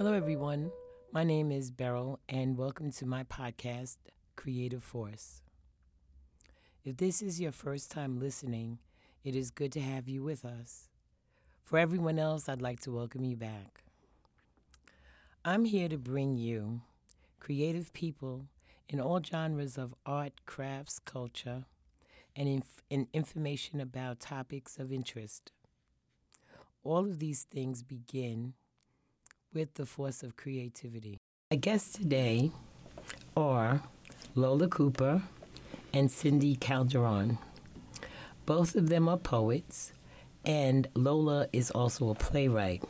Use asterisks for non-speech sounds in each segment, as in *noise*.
Hello, everyone. My name is Beryl, and welcome to my podcast, Creative Force. If this is your first time listening, it is good to have you with us. For everyone else, I'd like to welcome you back. I'm here to bring you creative people in all genres of art, crafts, culture, and, inf- and information about topics of interest. All of these things begin with the force of creativity. My guests today are Lola Cooper and Cindy Calderon. Both of them are poets, and Lola is also a playwright.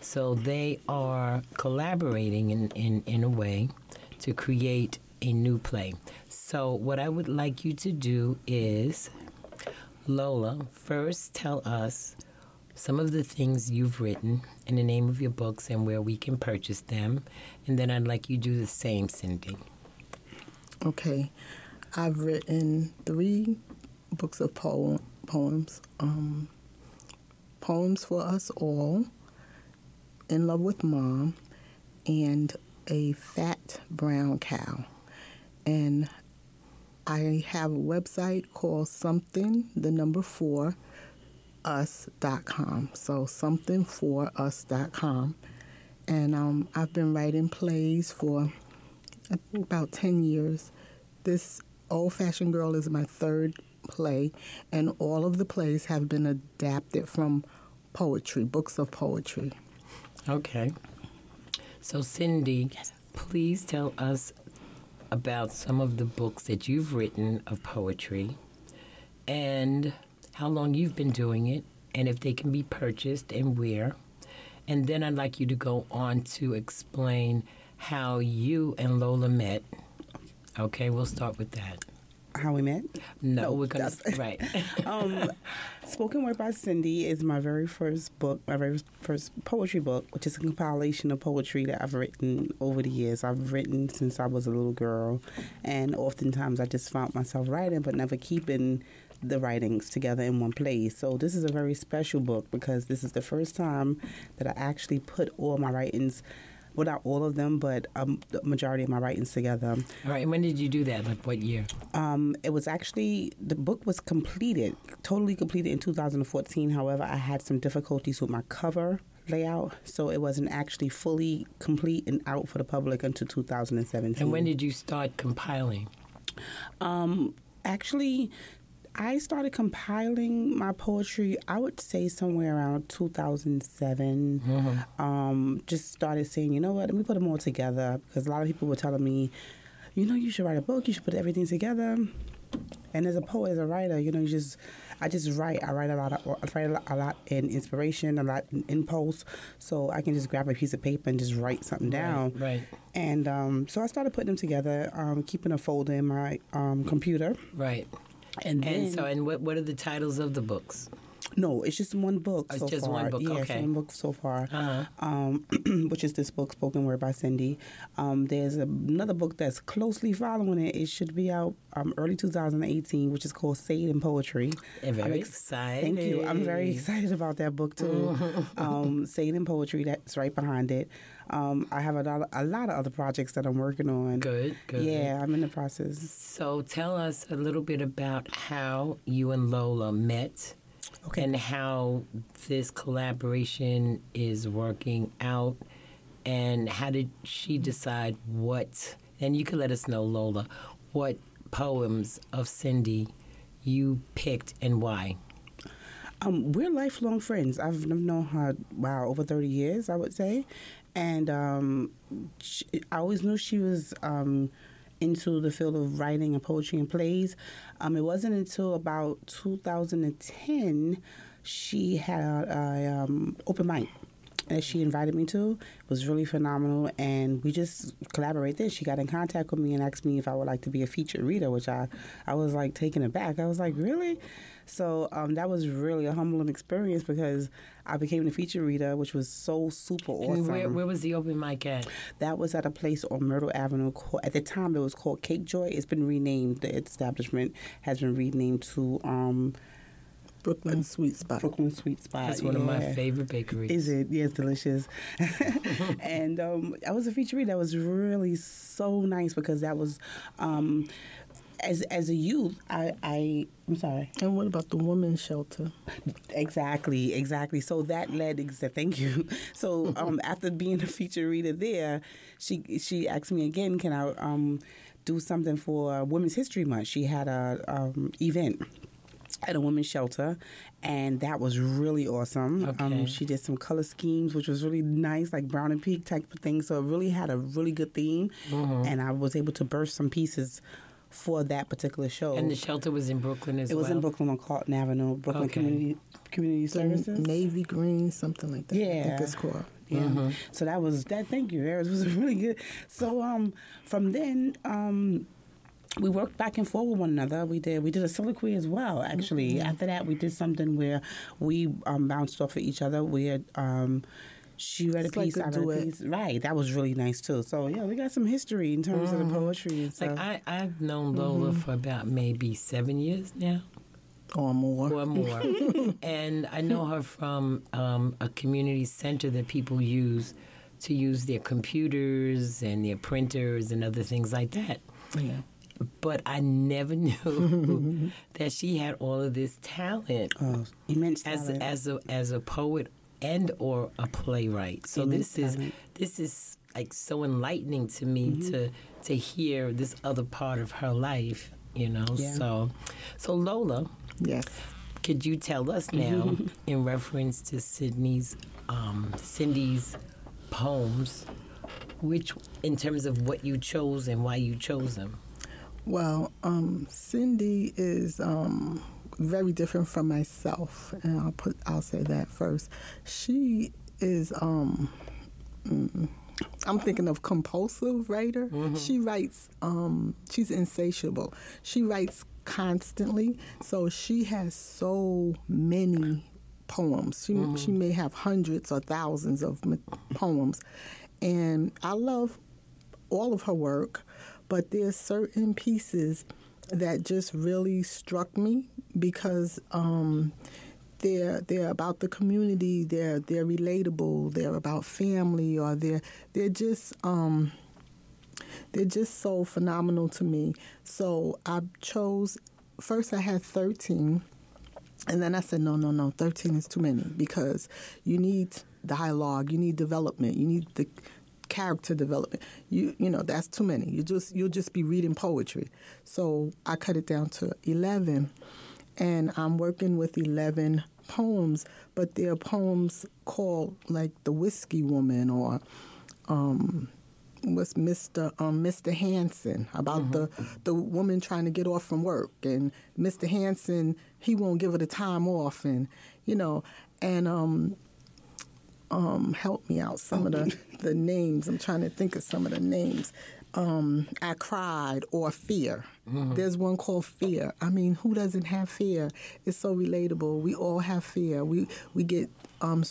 So they are collaborating in, in, in a way to create a new play. So, what I would like you to do is, Lola, first tell us some of the things you've written and the name of your books and where we can purchase them. And then I'd like you do the same, Cindy. Okay. I've written three books of poem, poems um, Poems for Us All, In Love with Mom, and A Fat Brown Cow. And I have a website called something, the number four, us.com. So something for somethingforus.com. And um, I've been writing plays for I think about 10 years. This Old Fashioned Girl is my third play, and all of the plays have been adapted from poetry, books of poetry. Okay. So, Cindy, please tell us about some of the books that you've written of poetry and how long you've been doing it and if they can be purchased and where. And then I'd like you to go on to explain how you and Lola met. Okay, we'll start with that. How we met? No, no we're gonna right. *laughs* um, Spoken Word by Cindy is my very first book, my very first poetry book, which is a compilation of poetry that I've written over the years. I've written since I was a little girl, and oftentimes I just found myself writing, but never keeping the writings together in one place. So this is a very special book because this is the first time that I actually put all my writings well, not all of them, but um, the majority of my writings together. All right. And when did you do that? Like what year? Um, it was actually the book was completed, totally completed in 2014. However, I had some difficulties with my cover layout, so it wasn't actually fully complete and out for the public until 2017. And when did you start compiling? Um, actually, I started compiling my poetry, I would say somewhere around 2007. Mm-hmm. Um, just started saying, you know what, let me put them all together because a lot of people were telling me, you know, you should write a book, you should put everything together. And as a poet, as a writer, you know, you just, I just write. I write a lot. Of, I write a lot, a lot in inspiration, a lot in impulse. So I can just grab a piece of paper and just write something down. Right. right. And um, so I started putting them together, um, keeping a folder in my um, computer. Right. And, and then, so, and what what are the titles of the books? No, it's just one book. Oh, so just far. one book. Yeah, okay. one book so far. Uh-huh. Um, *clears throat* which is this book, Spoken Word by Cindy. Um, there's another book that's closely following it. It should be out um, early 2018, which is called It in Poetry. And very ex- excited. Thank you. I'm very excited about that book too. um, Say It in Poetry. That's right behind it. Um, I have a lot, a lot of other projects that I'm working on. Good, good. Yeah, I'm in the process. So tell us a little bit about how you and Lola met okay. and how this collaboration is working out and how did she decide what and you can let us know lola what poems of cindy you picked and why um, we're lifelong friends. I've known her wow over thirty years, I would say, and um, she, I always knew she was um, into the field of writing and poetry and plays. Um, it wasn't until about 2010 she had an um, open mic that she invited me to was really phenomenal and we just collaborated she got in contact with me and asked me if i would like to be a featured reader which i, I was like taken aback i was like really so um, that was really a humbling experience because I became the feature reader, which was so super awesome. Where, where was the open mic at? That was at a place on Myrtle Avenue. At the time, it was called Cake Joy. It's been renamed. The establishment has been renamed to. Um, Brooklyn Sweet Spot. Brooklyn Sweet Spot. That's one of my favorite bakeries. Is it? Yeah, it's delicious. *laughs* and um, I was a featuree that was really so nice because that was, um, as as a youth, I, I I'm sorry. And what about the women's shelter? Exactly, exactly. So that led. exa- Thank you. *laughs* So um, *laughs* after being a feature reader there, she she asked me again, can I um, do something for Women's History Month? She had a um, event at a women's shelter, and that was really awesome. Okay. Um, she did some color schemes, which was really nice, like brown and pink type of thing. So it really had a really good theme, Mm-hmm. and I was able to burst some pieces for that particular show. And the shelter was in Brooklyn as it well. was in Brooklyn on Carlton Avenue, Brooklyn Okay. Community Community The Services. navy green, something like that. I Yeah. think it's called. Yeah. Mm-hmm. So that was that. Thank you. Harris. It was *laughs* really good. So um, from then um, we worked back and forth with one another. We did we did a soliloquy as well. Actually, after that we did something where we um, bounced off of each other. We had. Um, she read It's a like piece, a I read a piece. Right, that was really nice too. So yeah, we got some history in terms of the poetry and stuff. Like I, I've known Lola Mm-hmm. for about maybe seven years now Or more. or more, *laughs* and I know her from um, a community center that people use to use their computers and their printers and other things like that. Yeah. But I never *laughs* knew *laughs* that she had all of this talent oh, immense as talent. as a as a poet and or a playwright. So Immense this is talent. this is like so enlightening to me Mm-hmm. to to hear this other part of her life. You know, Yeah. so so Lola, Yes. could you tell us now *laughs* in reference to Sydney's um, Cindy's poems, which in terms of what you chose and why you chose them? Well, um, Cindy is um, very different from myself, and I'll put I'll say that first. She is. Um, mm, I'm thinking of compulsive writer. She writes. Um, she's insatiable. She writes constantly, so she has so many poems. She she may have hundreds or thousands of poems, and I love all of her work, but there's certain pieces that just really struck me because um, they're they're about the community. They're they're relatable. They're about family, or they're they're just um, they're just so phenomenal to me. So I chose. First, I had thirteen. And then I said, no, no, no, 13 is too many because you need dialogue, you need development, you need the character development. You you know, that's too many. You just you'll just be reading poetry. So I cut it down to 11 and I'm working with 11 poems, but they're poems called like The Whiskey Woman or um was Mr. Um, Mr. Hanson about the the woman trying to get off from work, and Mr. Hanson he won't give her the time off, and you know, and um, um, help me out some of the the names. I'm trying to think of some of the names. Um, I cried or fear. There's one called fear. I mean, who doesn't have fear? It's so relatable. We all have fear. We we get um,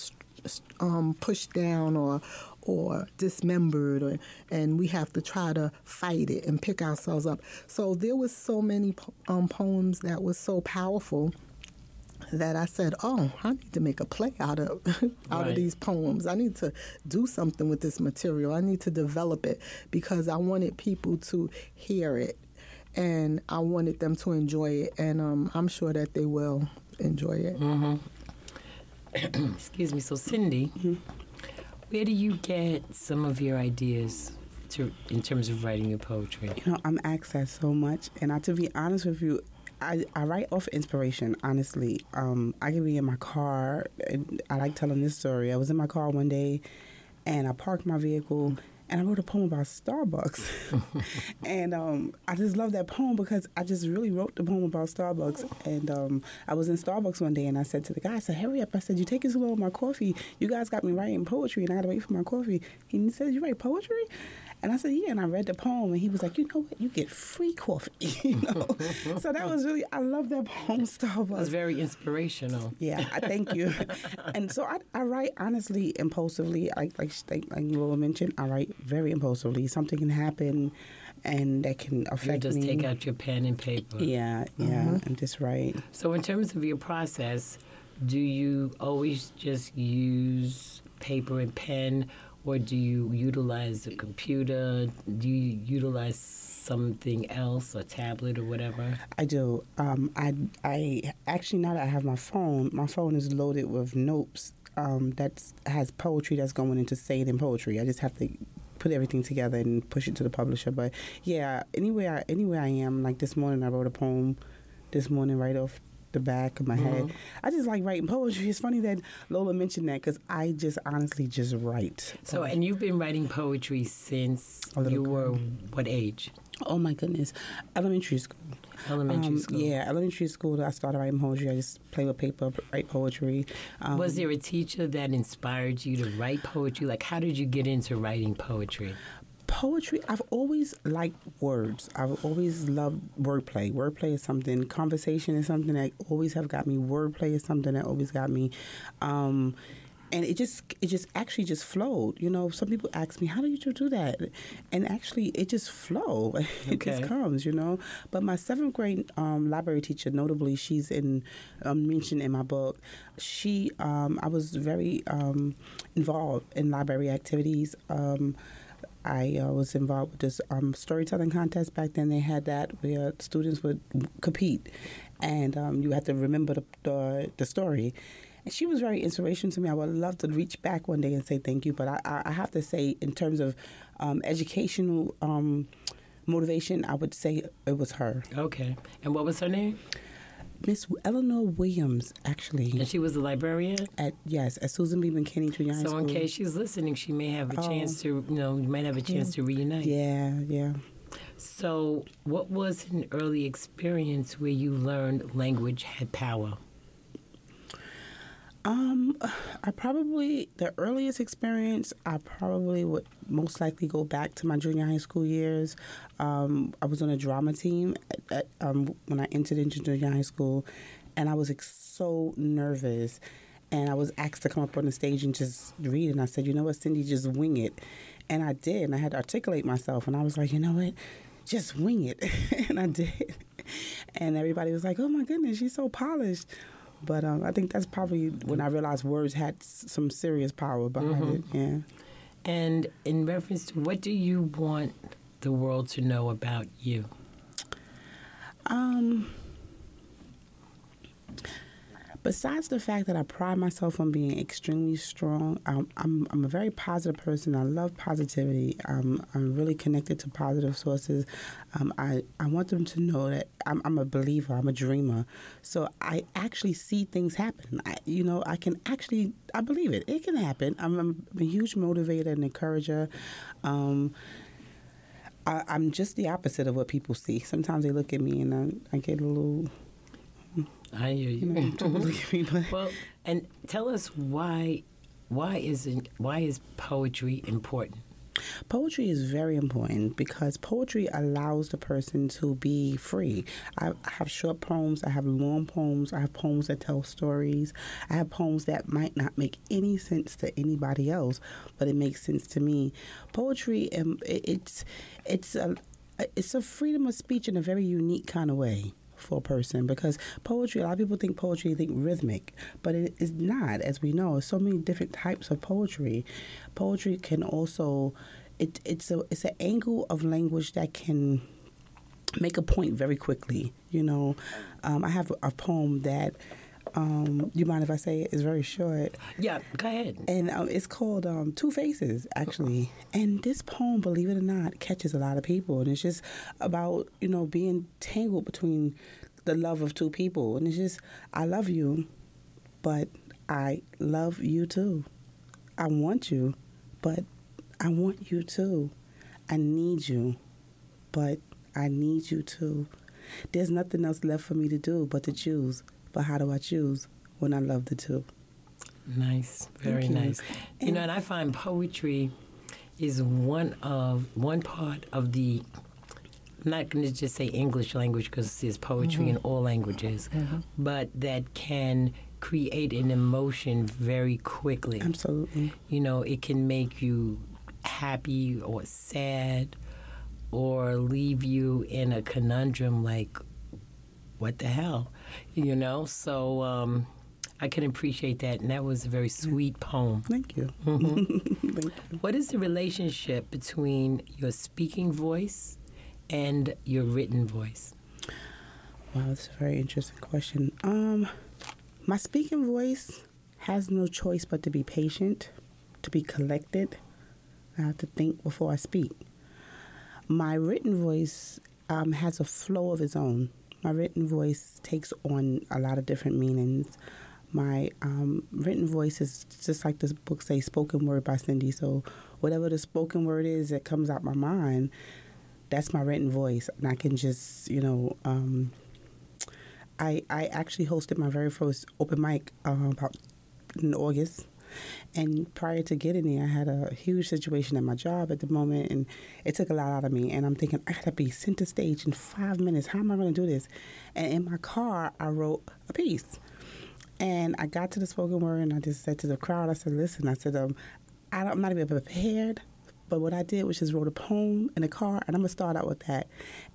um, pushed down or or dismembered or, and we have to try to fight it and pick ourselves up so there was so many po- um, poems that was so powerful that I said, "Oh, I need to make a play out of *laughs* out Right. of these poems. I need to do something with this material. I need to develop it because I wanted people to hear it, and I wanted them to enjoy it, and um, I'm sure that they will enjoy it. *clears throat* Excuse me. So Cindy, where do you get some of your ideas to in terms of writing your poetry? You know, I'm accessed so much, and I, to be honest with you, I, I write off inspiration. Honestly, um, I can be in my car. I like telling this story. I was in my car one day, and I parked my vehicle, and I wrote a poem about Starbucks, *laughs* and um, I just love that poem because I just really wrote the poem about Starbucks. And um, I was in Starbucks one day, and I said to the guy, I said, "Hurry up!" I said, "You take too long with my coffee. You guys got me writing poetry, and I got to wait for my coffee." And He said, "You write poetry?" And I said, yeah. And I read the poem, and he was like, you know what? You get free coffee. *laughs* you know. so that was really, I love that poem, It was very inspirational. Yeah, I thank you. *laughs* and so I, I write honestly, impulsively. Like like like like Lola mentioned, I write very impulsively. Something can happen, and that can You affect just me. take out your pen and paper. yeah, yeah, mm-hmm. and just write. So, in terms of your process, do you always just use paper and pen, or do you utilize the computer? Do you utilize something else, a tablet or whatever? I do. Um, I I actually now that I have my phone, my phone is loaded with notes um, that has poetry that's going into in Poetry. I just have to put everything together and push it to the publisher. But yeah, anywhere anywhere I am, like this morning I wrote a poem. This morning, right off the back of my head, I just like writing poetry. It's funny that Lola mentioned that because I just honestly just write. So, and you've been writing poetry since you were what age? Oh my goodness, elementary school. Elementary Um, school. Yeah, elementary school. I started writing poetry. I just play with paper, write poetry. Um, Was there a teacher that inspired you to write poetry? Like, how did you get into writing poetry? Poetry? I've always liked words. I've always loved wordplay. Wordplay is something. Conversation is something that always have got me. Wordplay is something that always got me. Um, and it just it just actually just flowed. You know, some people ask me, "How do you do that?" And actually, it just flow. *laughs* It just comes, you know. But my seventh grade um, library teacher, notably, she's in um, mentioned in my book. She, um, I was very um, involved in library activities. I uh, was involved with this um, storytelling contest back then. They had that where students would compete, and um, you had to remember the, the the story. And she was very inspirational to me. I would love to reach back one day and say thank you, but I, I I have to say, in terms of um, educational um, motivation, I would say it was her, Okay. And what was her name? Miss Eleanor Williams, actually. And she was a librarian? At yes, at Susan B. McKinney Junior High So, School. in case she's listening, she may have a Oh. chance to, you know, you might have a chance to reunite. yeah, yeah. So, what was an early experience where you learned language had power? Um, I probably the earliest experience I probably would most likely go back to my junior high school years. Um, I was on a drama team at, at, um, when I entered into junior high school, and I was ex- so nervous. And I was asked to come up on the stage and just read, and I said, "You know what, Cindy, just wing it." And I did, and I had to articulate myself, and I was like, "You know what, just wing it," *laughs* and I did. And everybody was like, "Oh my goodness, she's so polished." But um, I think that's probably when I realized words had s- some serious power behind it. Yeah. And in reference to what do you want the world to know about you? Um, besides the fact that I pride myself on being extremely strong, I'm I'm a very positive person. I love positivity. I'm really connected to positive sources. Um, I I want them to know that I'm, I'm a believer. I'm a dreamer. So I actually see things happen. I, you know, I can actually I believe it. It can happen. I'm, I'm a huge motivator and encourager. Um, I, I'm just the opposite of what people see. Sometimes they look at me and I, I get a little, I hear you know, you. people look at me, but well, and tell us why why is it, why is poetry important? poetry is very important because poetry allows the person to be free. I I have short poems, I have long poems, I have poems that tell stories, I have poems that might not make any sense to anybody else, but it makes sense to me. Poetry, um, it's it's a it's a freedom of speech in a very unique kind of way for a person because poetry a lot of people think poetry think rhythmic but it is not as we know. So many different types of poetry. Poetry can also it, it's a it's an angle of language that can make a point very quickly you know. Um, i have a poem that um, you mind if i say it? it's very short Yeah, go ahead. and um, it's called um, Two Faces, actually. And this poem, believe it or not, catches a lot of people, and it's just about you know being tangled between the love of two people, and it's just I love you, but I love you too. I want you, but I want you too. I need you, but I need you too. There's nothing else left for me to do but to choose. But how do I choose when I love the two? Nice, very you. nice. You know, and I find poetry is one of one part of the. I'm not going to just say English language because there's poetry in mm-hmm. all languages, mm-hmm. but that can create an emotion very quickly. Absolutely. You know, it can make you happy or sad or leave you in a conundrum like, what the hell? You know? So um, I can appreciate that. And that was a very sweet poem. Thank you. Mm-hmm. *laughs* Thank you. What is the relationship between your speaking voice and your written voice? Wow, that's a very interesting question. Um, my speaking voice has no choice but to be patient, to be collected. I have to think before I speak. My written voice um, has a flow of its own. My written voice takes on a lot of different meanings. My um, written voice is just like this book says, spoken word by Cindy. So whatever the spoken word is that comes out my mind, that's my written voice, and I can just you know. Um, I I actually hosted my very first open mic uh, about in August. And prior to getting there, I had a huge situation at my job at the moment, and it took a lot out of me. And I'm thinking, I gotta be center stage in five minutes. How am I gonna do this? And in my car, I wrote a piece. And I got to the spoken word, and I just said to the crowd, I said, "Listen, I said, um, I am not even prepared, but what I did was just wrote a poem in a car, and I'm gonna start out with that.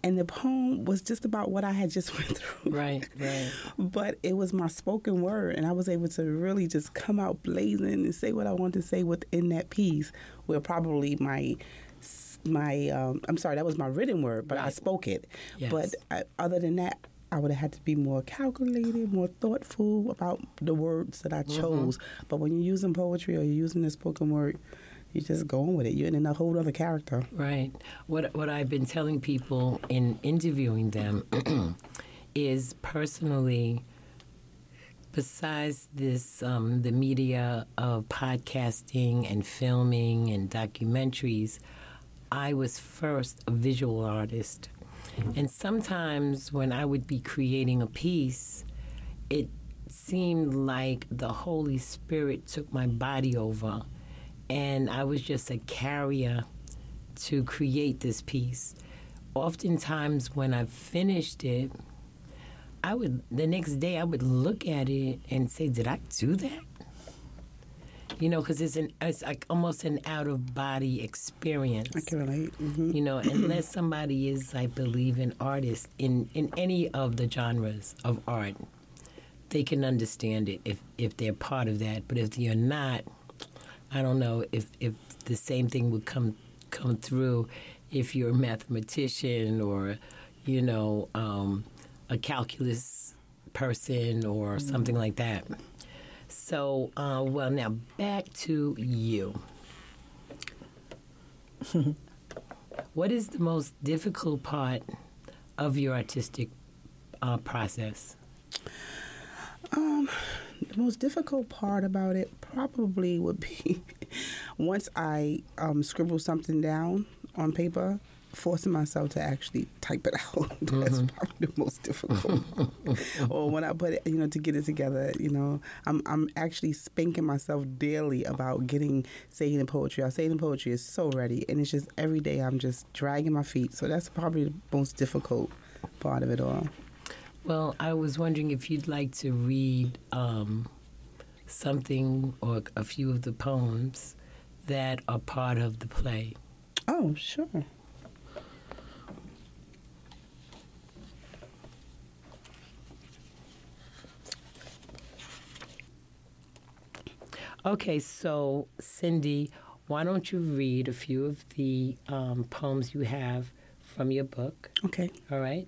And the poem was just about what I had just *laughs* went through. Right, right. *laughs* but it was my spoken word, and I was able to really just come out blazing and say what I wanted to say within that piece. Where probably my my um, I'm sorry, that was my written word, but I spoke it. Yes. But I, other than that. I would have had to be more calculated, more thoughtful about the words that I Mm-hmm. chose. But when you're using poetry or you're using the spoken word, you just going with it. You're in a whole other character. Right. What what I've been telling people in interviewing them *clears throat* is personally, besides this, um, the media of podcasting and filming and documentaries, I was first a visual artist, and sometimes when I would be creating a piece, it seemed like the Holy Spirit took my body over, and I was just a carrier to create this piece. Oftentimes, when I finished it, I would the next day I would look at it and say, "Did I do that?" You know, because it's an it's like almost an out of body experience I can relate. hmm you know unless somebody is i believe an artist in in any of the genres of art they can understand it if if they're part of that but if you're not i don't know if if the same thing would come come through if you're a mathematician or you know um, a calculus person or something like that. So uh, well now back to you. *laughs* What is the most difficult part of your artistic uh, process? Um, the most difficult part about it probably would be *laughs* once I um, scribble something down on paper, forcing myself to actually type it *laughs* out. That's probably the most difficult. *laughs* or when I put it, you know, to get it together, you know, I'm I'm actually spanking myself daily about getting saying in poetry. Our saying in poetry is so ready, and it's just every day I'm just dragging my feet. So that's probably the most difficult part of it all. Well, I was wondering if you'd like to read um, something or a few of the poems that are part of the play. Oh, sure. Okay, so Cindy, why don't you read a few of the um, poems you have from your book? Okay. All right,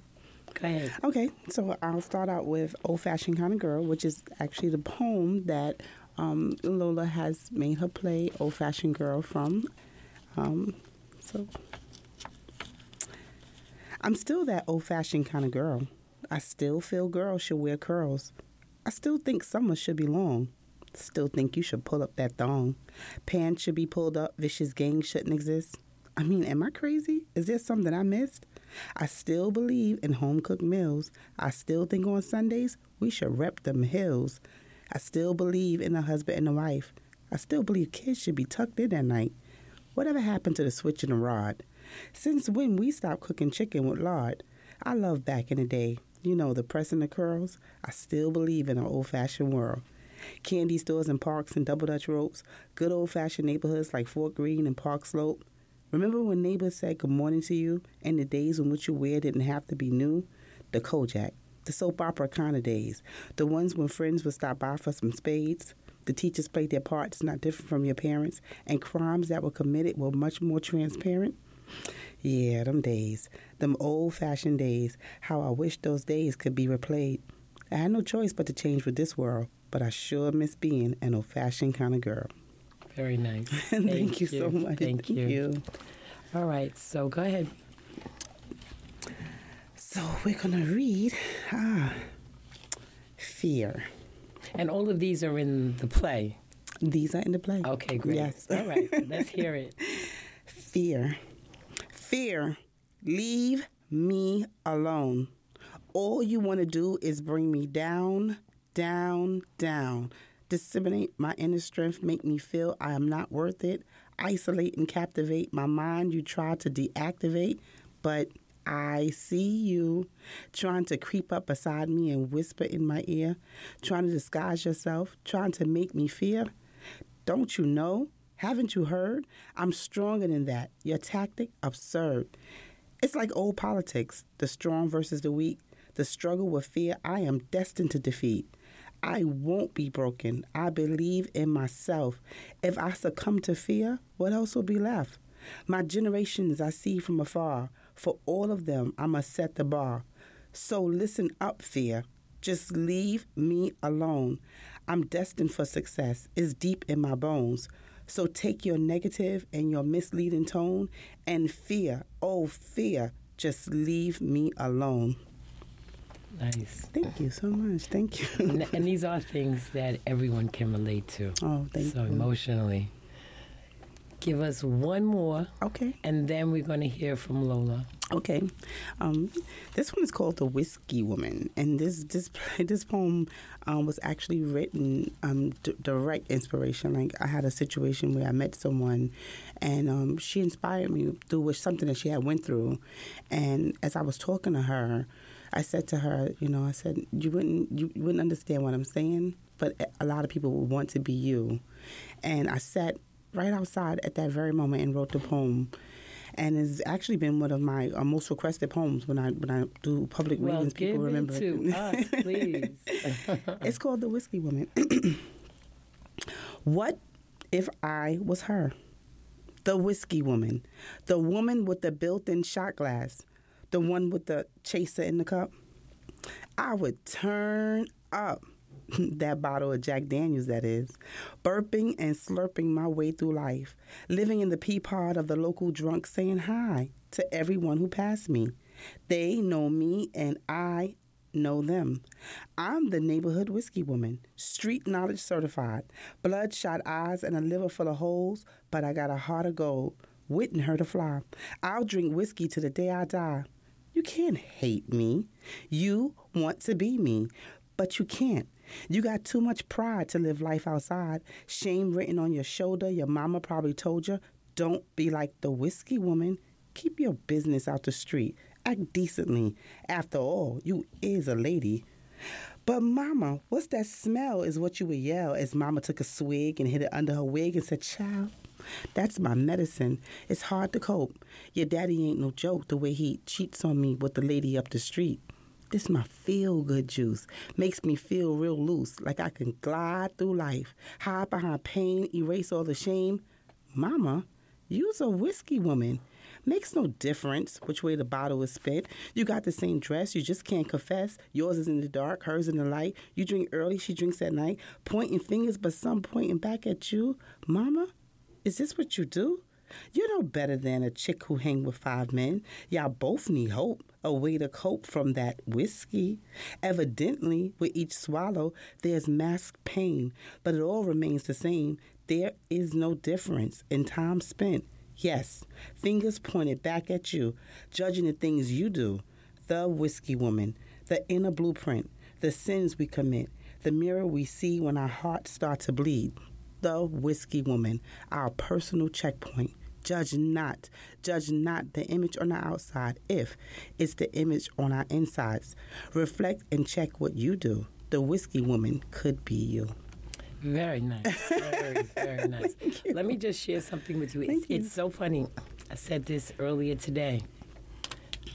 go ahead. Okay, so I'll start out with Old Fashioned Kind of Girl, which is actually the poem that um, Lola has made her play Old Fashioned Girl from. Um, so I'm still that old fashioned kind of girl. I still feel girls should wear curls. I still think summer should be long. Still think you should pull up that thong. Pants should be pulled up, vicious gangs shouldn't exist. I mean, am I crazy? Is there something I missed? I still believe in home cooked meals. I still think on Sundays we should rep them hills. I still believe in a husband and a wife. I still believe kids should be tucked in at night. Whatever happened to the switch and the rod? Since when we stopped cooking chicken with lard? I love back in the day. You know, the pressing the curls. I still believe in an old fashioned world. Candy stores and parks and double dutch ropes. Good old fashioned neighborhoods like Fort Greene and Park Slope. Remember when neighbors said good morning to you and the days when what you wear didn't have to be new? The Kojak, the soap opera kind of days, the ones when friends would stop by for some spades, the teachers played their parts not different from your parents, and crimes that were committed were much more transparent. Yeah, them days, them old fashioned days, how I wish those days could be replayed. I had no choice but to change with this world, but I sure miss being an old fashioned kind of girl. Very nice. Thank, *laughs* Thank you, you, so much. Thank, Thank you. you. All right, so go ahead. So we're going to read ah, Fear. And all of these are in the play. These are in the play. Okay, great. Yes. All right, *laughs* let's hear it. Fear. Fear, leave me alone. All you want to do is bring me down, down, down. Disseminate my inner strength, make me feel I am not worth it. Isolate and captivate my mind. You try to deactivate, but I see you trying to creep up beside me and whisper in my ear, trying to disguise yourself, trying to make me fear. Don't you know? Haven't you heard? I'm stronger than that. Your tactic, absurd. It's like old politics the strong versus the weak, the struggle with fear I am destined to defeat. I won't be broken. I believe in myself. If I succumb to fear, what else will be left? My generations I see from afar. For all of them, I must set the bar. So listen up, fear. Just leave me alone. I'm destined for success. It's deep in my bones. So take your negative and your misleading tone and fear, oh, fear, just leave me alone. Nice. Thank you so much. Thank you. and, and, these are things that everyone can relate to. Oh, thank so you. So emotionally. Give us one more. Okay. And then we're going to hear from Lola. Okay, um, this one is called "The Whiskey Woman," and this this *laughs* this poem um, was actually written um, d- direct inspiration. Like I had a situation where I met someone, and um, she inspired me through something that she had went through, and as I was talking to her, I said to her, you know, I said you wouldn't you wouldn't understand what I'm saying, but a lot of people would want to be you, and I sat right outside at that very moment and wrote the poem and it's actually been one of my uh, most requested poems when I when I do public well, readings. People remember it to us, *laughs* please. *laughs* it's called the Whiskey Woman. *clears throat* what if I was her? The whiskey woman, the woman with the built-in shot glass, the one with the chaser in the cup. I would turn up *laughs* that bottle of Jack Daniels, that is, burping and slurping my way through life, living in the pea pod of the local drunk, saying hi to everyone who passed me. They know me and I know them. I'm the neighborhood whiskey woman, street knowledge certified, bloodshot eyes and a liver full of holes, but I got a heart of gold, waiting her to fly. I'll drink whiskey to the day I die. You can't hate me. You want to be me, but you can't. You got too much pride to live life outside. Shame written on your shoulder. Your mama probably told you, don't be like the whiskey woman. Keep your business out the street. Act decently. After all, you is a lady. But mama, what's that smell is what you would yell as mama took a swig and hid it under her wig and said, child, that's my medicine. It's hard to cope. Your daddy ain't no joke the way he cheats on me with the lady up the street. This my feel good juice. Makes me feel real loose, like I can glide through life, hide behind pain, erase all the shame. Mama, you's a whiskey woman. Makes no difference which way the bottle is spit. You got the same dress, you just can't confess. Yours is in the dark, hers in the light. You drink early, she drinks at night. Pointing fingers, but some pointing back at you. Mama, is this what you do? You're no better than a chick who hang with five men. Y'all both need hope, a way to cope from that whiskey. Evidently, with each swallow, there's masked pain, but it all remains the same. There is no difference in time spent. Yes, fingers pointed back at you, judging the things you do. The whiskey woman, the inner blueprint, the sins we commit, the mirror we see when our hearts start to bleed. The whiskey woman, our personal checkpoint. Judge not. Judge not the image on the outside if it's the image on our insides. Reflect and check what you do. The whiskey woman could be you. Very nice. Very, very *laughs* nice. Let me just share something with you. It's, you. it's so funny. I said this earlier today.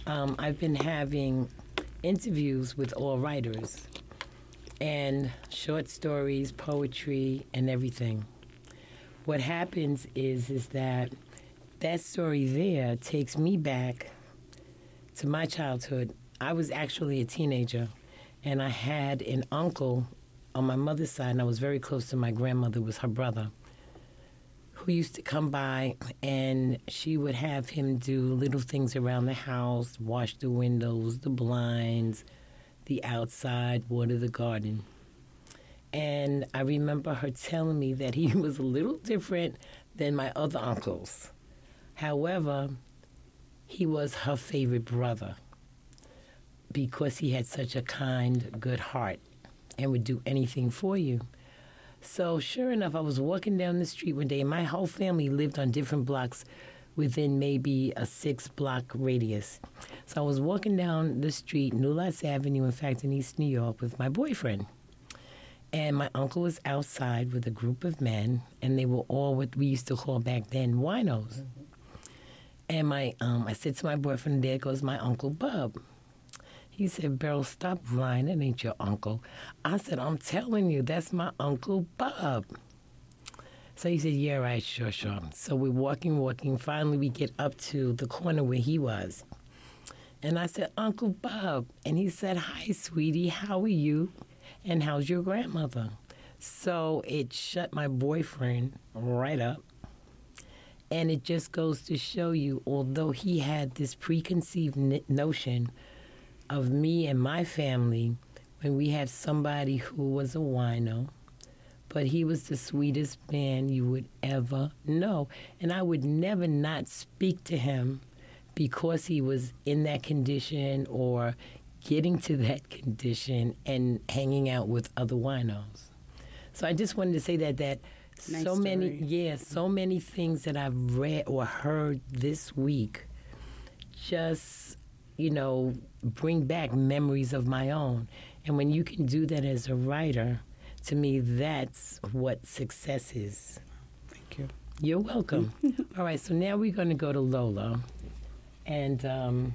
Um, I've been having interviews with all writers and short stories, poetry, and everything. What happens is is that that story there takes me back to my childhood. I was actually a teenager, and I had an uncle on my mother's side, and I was very close to my grandmother. Was her brother, who used to come by, and she would have him do little things around the house, wash the windows, the blinds, the outside, water the garden. And I remember her telling me that he *laughs* was a little different than my other uncles. However, he was her favorite brother because he had such a kind, good heart and would do anything for you. So, sure enough, I was walking down the street one day, and my whole family lived on different blocks within maybe a six block radius. So, I was walking down the street, New Lots Avenue, in fact, in East New York, with my boyfriend. And my uncle was outside with a group of men, and they were all what we used to call back then winos. And my, um, I said to my boyfriend, "There goes my uncle Bub." He said, "Beryl, stop lying. That ain't your uncle." I said, "I'm telling you, that's my uncle Bub." So he said, "Yeah, right, sure, sure." Mm-hmm. So we're walking, walking. Finally, we get up to the corner where he was, and I said, "Uncle Bob. and he said, "Hi, sweetie. How are you? And how's your grandmother?" So it shut my boyfriend right up. And it just goes to show you, although he had this preconceived notion of me and my family when we had somebody who was a wino, but he was the sweetest man you would ever know. And I would never not speak to him because he was in that condition or getting to that condition and hanging out with other winos. So I just wanted to say that that Nice so many story. yeah, so many things that I've read or heard this week just you know bring back memories of my own. And when you can do that as a writer, to me that's what success is. Thank you. You're welcome. *laughs* All right, so now we're going to go to Lola. And um,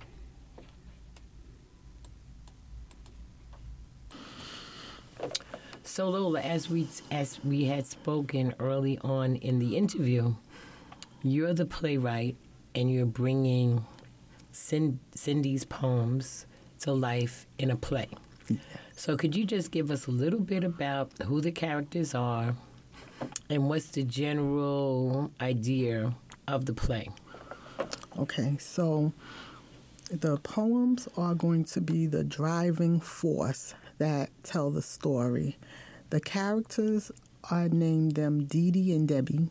so Lola, as we as we had spoken early on in the interview, you're the playwright, and you're bringing Cindy's poems to life in a play. So could you just give us a little bit about who the characters are and what's the general idea of the play? Okay, so the poems are going to be the driving force that tell the story. The characters I named them Dee Dee and Debbie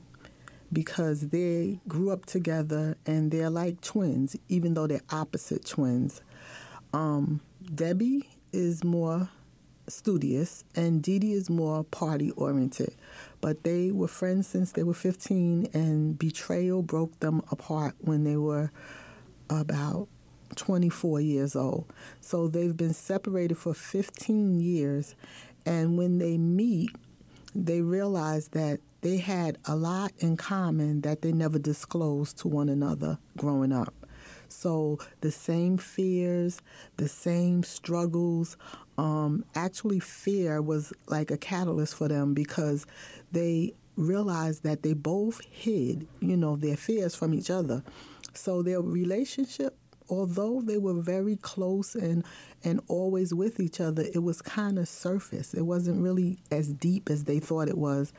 because they grew up together and they're like twins, even though they're opposite twins. Um, Debbie is more studious and Dee Dee is more party oriented. But they were friends since they were 15, and betrayal broke them apart when they were about 24 years old. So they've been separated for 15 years, and when they meet, they realize that they had a lot in common that they never disclosed to one another growing up. So the same fears, the same struggles. Um, actually, fear was like a catalyst for them because they realized that they both hid, you know, their fears from each other. So their relationship, although they were very close and and always with each other, it was kind of surface. It wasn't really as deep as they thought it was.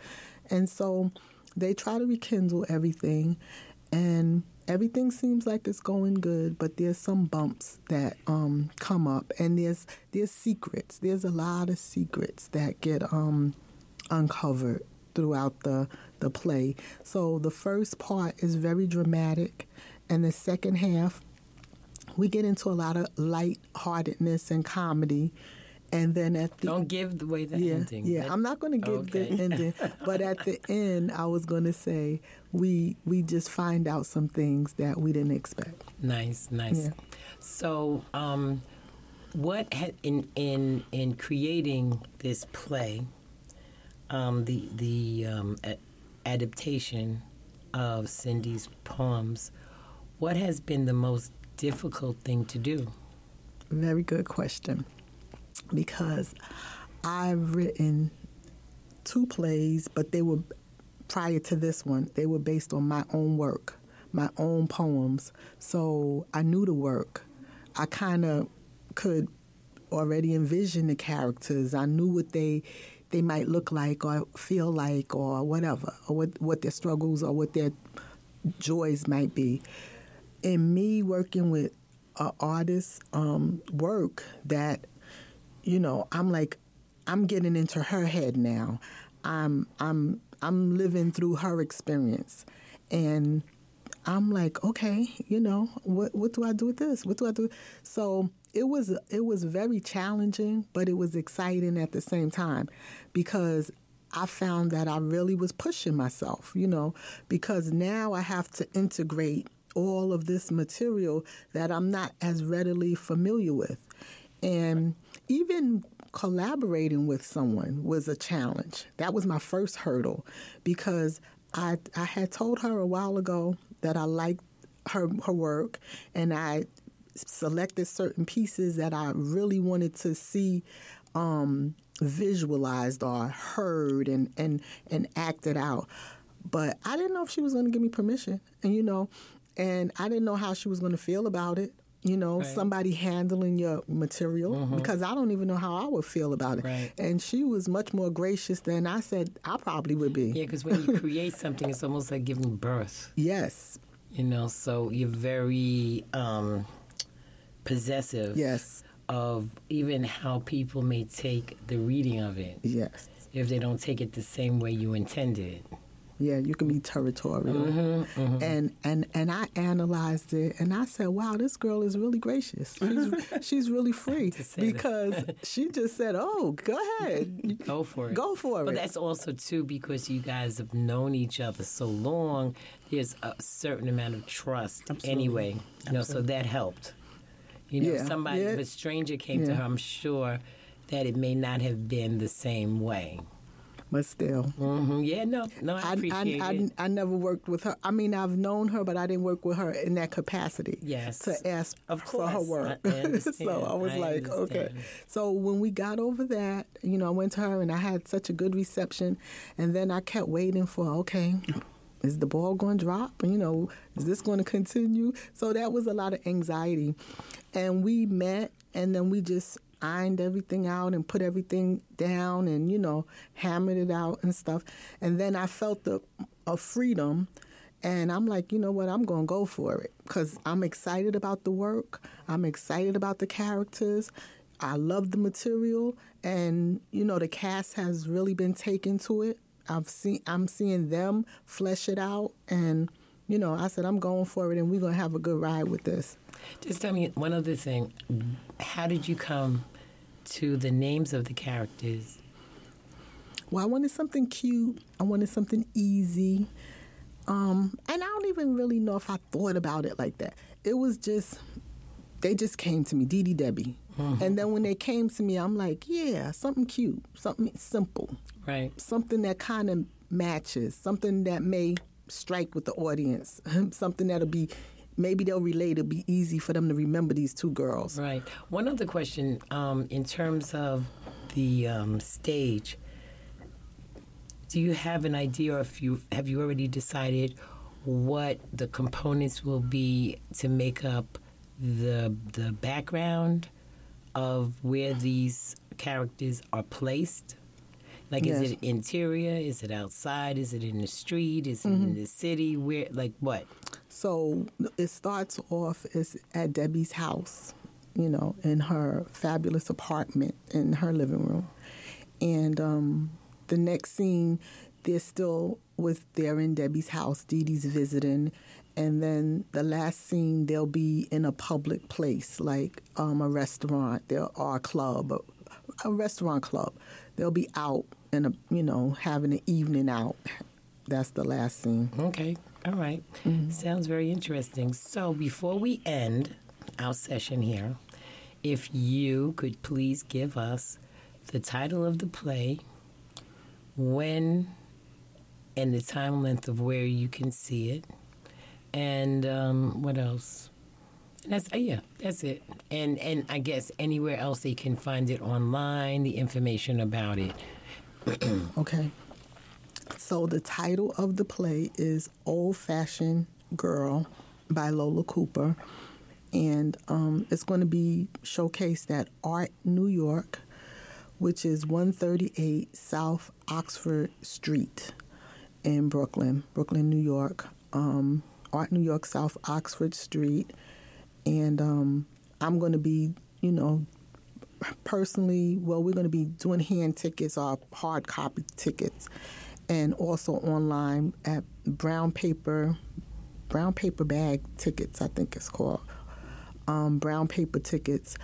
And so they try to rekindle everything and everything seems like it's going good, but there's some bumps that um, come up, and there's there's secrets. There's a lot of secrets that get um, uncovered throughout the the play. So the first part is very dramatic, and the second half we get into a lot of light-heartedness and comedy. And then at the Don't give away the yeah, ending. Yeah, That- I'm not going to give Okay. the ending, but at the *laughs* end, I was going to say we we just find out some things that we didn't expect. Nice, nice. Yeah. So, um, what ha- in in in creating this play, um, the the um, a- adaptation of Cindy's poems, What has been the most difficult thing to do? Very good question. Because I've written two plays, but they were prior to this one, they were based on my own work, my own poems. So I knew the work. I kind of could already envision the characters. I knew what they they might look like or feel like or whatever, or what, what their struggles or what their joys might be. And me working with an artist um, work that, you know, I'm like, I'm getting into her head now. I'm I'm I'm living through her experience, and I'm like, okay, you know, what what do I do with this? What do I do? So it was it was very challenging, but it was exciting at the same time because I found that I really was pushing myself, you know, because now I have to integrate all of this material that I'm not as readily familiar with. And even collaborating with someone was a challenge. That was my first hurdle because I I had told her a while ago that I liked her her work and I selected certain pieces that I really wanted to see um, visualized or heard and, and, and acted out. But I didn't know if she was going to give me permission, and you know, and I didn't know how she was going to feel about it. You know, Right. somebody handling your material because I don't even know how I would feel about it. Right. And she was much more gracious than I said I probably would be. Yeah, because when you create something, it's almost like giving birth. Yes, You know, so you're very um, possessive. yes, Of even how people may take the reading of it yes. if they don't take it the same way you intended. Yeah, you can be territorial. Mm-hmm, And and and I analyzed it and I said, "Wow, this girl is really gracious. She's *laughs* she's really free that. because she just said, "Oh, go ahead. Go for it. Go for But it." But that's also too because you guys have known each other so long. There's a certain amount of trust anyway. You know, so that helped. You know, Yeah, somebody, yeah. if a stranger came to her, I'm sure that it may not have been the same way. But still, hmm Yeah, no, no, I I, appreciate I, it. I, I never worked with her. I mean, I've known her, but I didn't work with her in that capacity. Yes. To ask Of for her work. I- *laughs* so I was like, okay. So when we got over that, you know, I went to her and I had such a good reception. And then I kept waiting for, okay, is the ball going to drop? You know, is this going to continue? So that was a lot of anxiety. And we met and then we just ironed everything out and put everything down and, you know, hammered it out and stuff. And then I felt the, a freedom. And I'm like, you know what? I'm going to go for it because I'm excited about the work. I'm excited about the characters. I love the material, and you know the cast has really been taken to it. I've seen, I'm seeing them flesh it out, and you know, I said I'm going for it, and we're gonna have a good ride with this. Just tell me one other thing. How did you come to the names of the characters? Well, I wanted something cute. I wanted something easy. Um, and I don't even really know if I thought about it like that. It was just, they just came to me, Dee Dee Debbie. And then when they came to me, I'm like, yeah, something cute, something simple, Right. something that kind of matches, something that may strike with the audience, *laughs* something that'll be, maybe they'll relate. It'll be easy for them to remember these two girls. Right. One other question um, in terms of the um, stage. Do you have an idea, or if you have you already decided what the components will be to make up the the background of where these characters are placed? Like, is it interior? Is it outside? Is it in the street? Is it in the city? Where, like, what? So it starts off as at Debbie's house, you know, in her fabulous apartment in her living room. And um, the next scene, they're still with, they're in Debbie's house, Dee Dee's visiting. And then the last scene, they'll be in a public place, like um, a restaurant there, or a club, a, a restaurant club. They'll be out and, you know, having an evening out. That's the last scene. Okay. All right. Sounds very interesting. So before we end our session here, if you could please give us the title of the play, when, and the time length of where you can see it, And um, what else? That's uh, yeah, that's it. And and I guess anywhere else they can find it online, the information about it. Okay. So the title of the play is Old Fashioned Girl by Lola Cooper. And um, it's going to be showcased at Art New York, which is 138 South Oxford Street in Brooklyn, Brooklyn, New York. Um, Art New York, South Oxford Street. And um, I'm going to be, you know, personally, well, we're going to be doing hand tickets or hard copy tickets, and also online at Brown Paper, Brown Paper Bag Tickets, I think it's called, um, Brown Paper Tickets,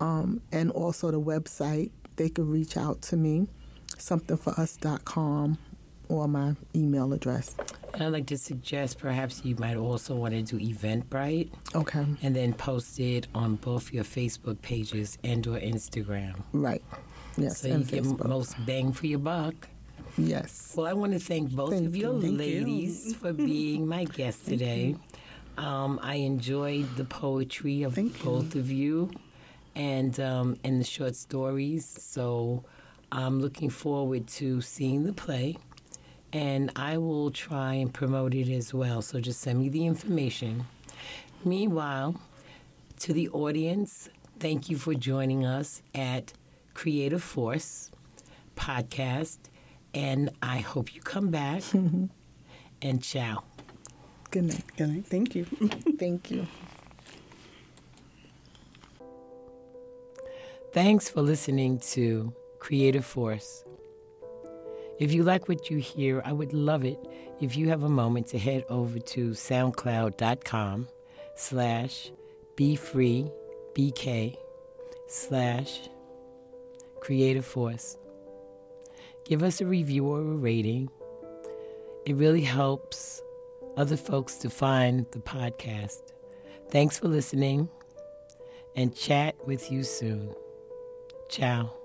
um, and also the website. They could reach out to me, somethingforus.com, or my email address. And I'd like to suggest perhaps you might also want to do Eventbrite Okay, and then post it on both your Facebook pages and or Instagram. right. Yes, So you and get most bang for your buck. Yes. Well, I want to thank both Thank of you you. Thank you. ladies for *laughs* being my guest today. Um, I enjoyed the poetry of Thank you. both of you and um, and the short stories. So I'm looking forward to seeing the play. And I will try and promote it as well. So just send me the information. Meanwhile, to the audience, thank you for joining us at Creative Force podcast. And I hope you come back. *laughs* and ciao. Good night. Good night. Thank you. *laughs* Thank you. Thanks for listening to Creative Force. If you like what you hear, I would love it if you have a moment to head over to soundcloud.com slash befreebk slash creative force. Give us a review or a rating. It really helps other folks to find the podcast. Thanks for listening and chat with you soon. Ciao.